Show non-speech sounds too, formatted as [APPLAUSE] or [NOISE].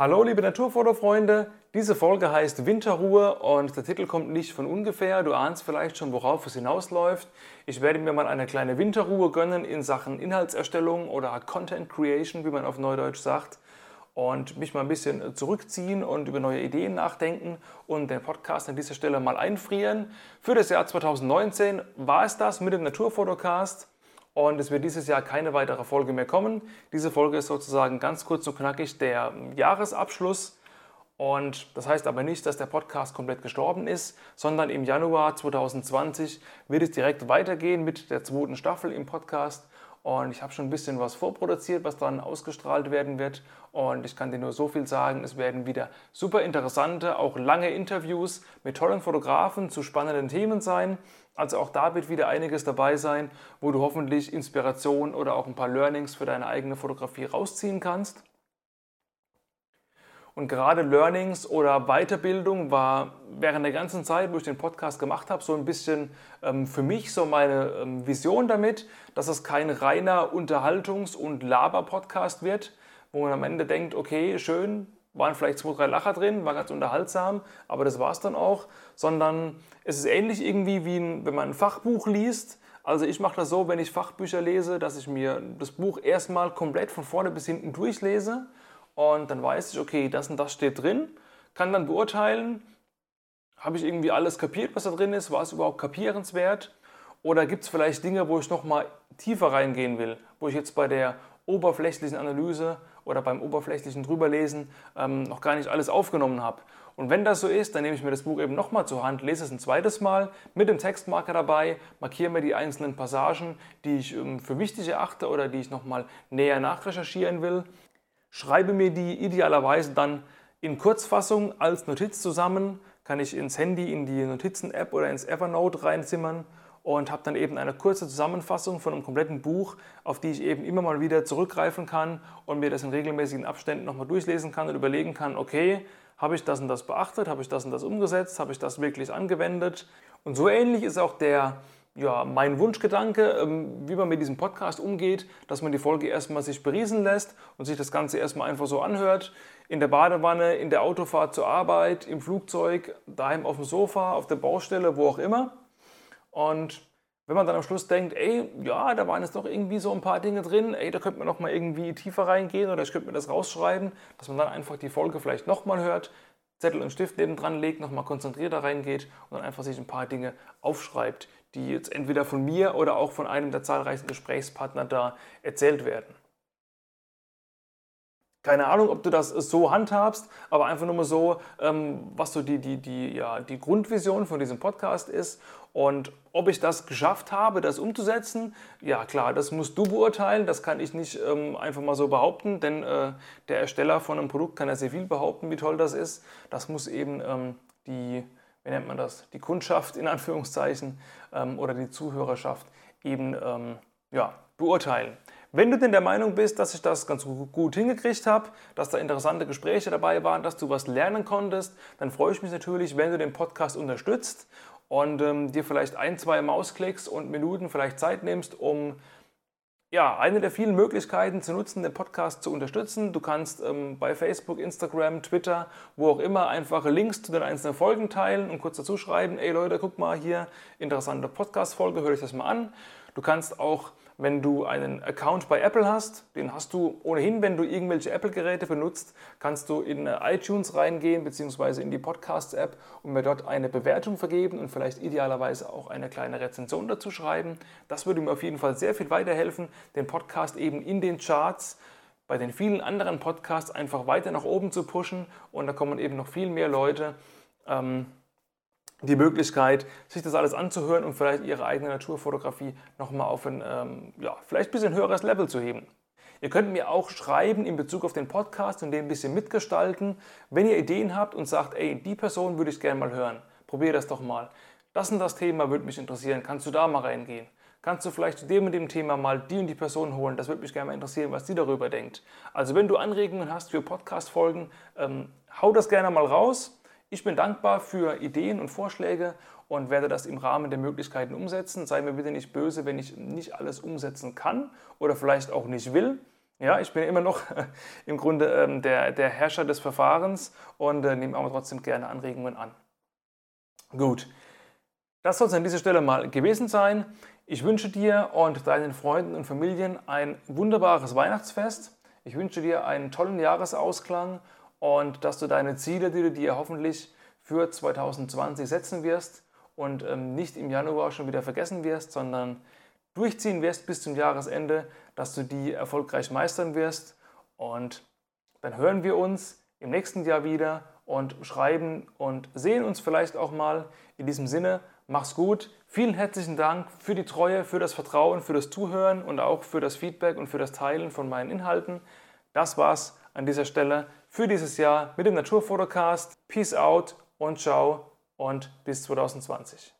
Hallo liebe Naturfotofreunde, diese Folge heißt Winterruhe und der Titel kommt nicht von ungefähr. Du ahnst vielleicht schon, worauf es hinausläuft. Ich werde mir mal eine kleine Winterruhe gönnen in Sachen Inhaltserstellung oder Content Creation, wie man auf Neudeutsch sagt. Und mich mal ein bisschen zurückziehen und über neue Ideen nachdenken und den Podcast an dieser Stelle mal einfrieren. Für das Jahr 2019 war es das mit dem Naturfotocast. Und es wird dieses Jahr keine weitere Folge mehr kommen. Diese Folge ist sozusagen ganz kurz und knackig der Jahresabschluss. Und das heißt aber nicht, dass der Podcast komplett gestorben ist, sondern im Januar 2020 wird es direkt weitergehen mit der zweiten Staffel im Podcast. Und ich habe schon ein bisschen was vorproduziert, was dann ausgestrahlt werden wird. Und ich kann dir nur so viel sagen, es werden wieder super interessante, auch lange Interviews mit tollen Fotografen zu spannenden Themen sein. Also auch da wird wieder einiges dabei sein, wo du hoffentlich Inspiration oder auch ein paar Learnings für deine eigene Fotografie rausziehen kannst. Und gerade Learnings oder Weiterbildung war während der ganzen Zeit, wo ich den Podcast gemacht habe, so ein bisschen ähm, für mich so meine ähm, Vision damit, dass es kein reiner Unterhaltungs- und Laber-Podcast wird, wo man am Ende denkt, okay, schön, waren vielleicht zwei, drei Lacher drin, war ganz unterhaltsam, aber das war es dann auch, sondern es ist ähnlich irgendwie wie ein, wenn man ein Fachbuch liest. Also ich mache das so, wenn ich Fachbücher lese, dass ich mir das Buch erstmal komplett von vorne bis hinten durchlese und dann weiß ich, okay, das und das steht drin, kann dann beurteilen, habe ich irgendwie alles kapiert, was da drin ist, war es überhaupt kapierenswert? Oder gibt es vielleicht Dinge, wo ich nochmal tiefer reingehen will, wo ich jetzt bei der oberflächlichen Analyse oder beim oberflächlichen Drüberlesen ähm, noch gar nicht alles aufgenommen habe. Und wenn das so ist, dann nehme ich mir das Buch eben nochmal zur Hand, lese es ein zweites Mal mit dem Textmarker dabei, markiere mir die einzelnen Passagen, die ich ähm, für wichtig erachte oder die ich nochmal näher nachrecherchieren will, schreibe mir die idealerweise dann in Kurzfassung als Notiz zusammen, kann ich ins Handy, in die Notizen-App oder ins Evernote reinzimmern und habe dann eben eine kurze Zusammenfassung von einem kompletten Buch, auf die ich eben immer mal wieder zurückgreifen kann und mir das in regelmäßigen Abständen nochmal durchlesen kann und überlegen kann, okay, habe ich das und das beachtet, habe ich das und das umgesetzt, habe ich das wirklich angewendet. Und so ähnlich ist auch der, ja, mein Wunschgedanke, ähm, wie man mit diesem Podcast umgeht, dass man die Folge erstmal sich beriesen lässt und sich das Ganze erstmal einfach so anhört. In der Badewanne, in der Autofahrt zur Arbeit, im Flugzeug, daheim auf dem Sofa, auf der Baustelle, wo auch immer. Und wenn man dann am Schluss denkt, ey, ja, da waren jetzt doch irgendwie so ein paar Dinge drin, ey, da könnte man noch mal irgendwie tiefer reingehen oder ich könnte mir das rausschreiben, dass man dann einfach die Folge vielleicht nochmal hört, Zettel und Stift nebendran legt, nochmal konzentrierter reingeht und dann einfach sich ein paar Dinge aufschreibt, die jetzt entweder von mir oder auch von einem der zahlreichen Gesprächspartner da erzählt werden. Keine Ahnung, ob du das so handhabst, aber einfach nur mal so, ähm, was so die, die, die, ja, die Grundvision von diesem Podcast ist und ob ich das geschafft habe, das umzusetzen. Ja klar, das musst du beurteilen, das kann ich nicht ähm, einfach mal so behaupten, denn äh, der Ersteller von einem Produkt kann ja sehr viel behaupten, wie toll das ist. Das muss eben ähm, die, wie nennt man das, die Kundschaft in Anführungszeichen ähm, oder die Zuhörerschaft eben ähm, ja, beurteilen. Wenn du denn der Meinung bist, dass ich das ganz gut hingekriegt habe, dass da interessante Gespräche dabei waren, dass du was lernen konntest, dann freue ich mich natürlich, wenn du den Podcast unterstützt und ähm, dir vielleicht ein, zwei Mausklicks und Minuten vielleicht Zeit nimmst, um ja, eine der vielen Möglichkeiten zu nutzen, den Podcast zu unterstützen. Du kannst ähm, bei Facebook, Instagram, Twitter, wo auch immer, einfache Links zu den einzelnen Folgen teilen und kurz dazu schreiben, ey Leute, guck mal hier, interessante Podcast-Folge, hör dich das mal an. Du kannst auch wenn du einen Account bei Apple hast, den hast du ohnehin, wenn du irgendwelche Apple-Geräte benutzt, kannst du in iTunes reingehen bzw. in die Podcasts-App und mir dort eine Bewertung vergeben und vielleicht idealerweise auch eine kleine Rezension dazu schreiben. Das würde mir auf jeden Fall sehr viel weiterhelfen, den Podcast eben in den Charts bei den vielen anderen Podcasts einfach weiter nach oben zu pushen und da kommen eben noch viel mehr Leute. Ähm, die Möglichkeit, sich das alles anzuhören und vielleicht ihre eigene Naturfotografie nochmal auf ein ähm, ja, vielleicht ein bisschen höheres Level zu heben. Ihr könnt mir auch schreiben in Bezug auf den Podcast und den ein bisschen mitgestalten, wenn ihr Ideen habt und sagt, ey, die Person würde ich gerne mal hören. Probier das doch mal. Das und das Thema würde mich interessieren. Kannst du da mal reingehen? Kannst du vielleicht zu dem und dem Thema mal die und die Person holen? Das würde mich gerne mal interessieren, was die darüber denkt. Also wenn du Anregungen hast für Podcast-Folgen, ähm, hau das gerne mal raus. Ich bin dankbar für Ideen und Vorschläge und werde das im Rahmen der Möglichkeiten umsetzen. Sei mir bitte nicht böse, wenn ich nicht alles umsetzen kann oder vielleicht auch nicht will. Ja, ich bin immer noch [LAUGHS] im Grunde ähm, der, der Herrscher des Verfahrens und äh, nehme aber trotzdem gerne Anregungen an. Gut, das soll es an dieser Stelle mal gewesen sein. Ich wünsche dir und deinen Freunden und Familien ein wunderbares Weihnachtsfest. Ich wünsche dir einen tollen Jahresausklang und dass du deine Ziele, die du dir hoffentlich für 2020 setzen wirst und ähm, nicht im Januar schon wieder vergessen wirst, sondern durchziehen wirst bis zum Jahresende, dass du die erfolgreich meistern wirst. Und dann hören wir uns im nächsten Jahr wieder und schreiben und sehen uns vielleicht auch mal. In diesem Sinne, mach's gut. Vielen herzlichen Dank für die Treue, für das Vertrauen, für das Zuhören und auch für das Feedback und für das Teilen von meinen Inhalten. Das war's an dieser Stelle für dieses Jahr mit dem Naturfotocast. Peace out und ciao und bis 2020.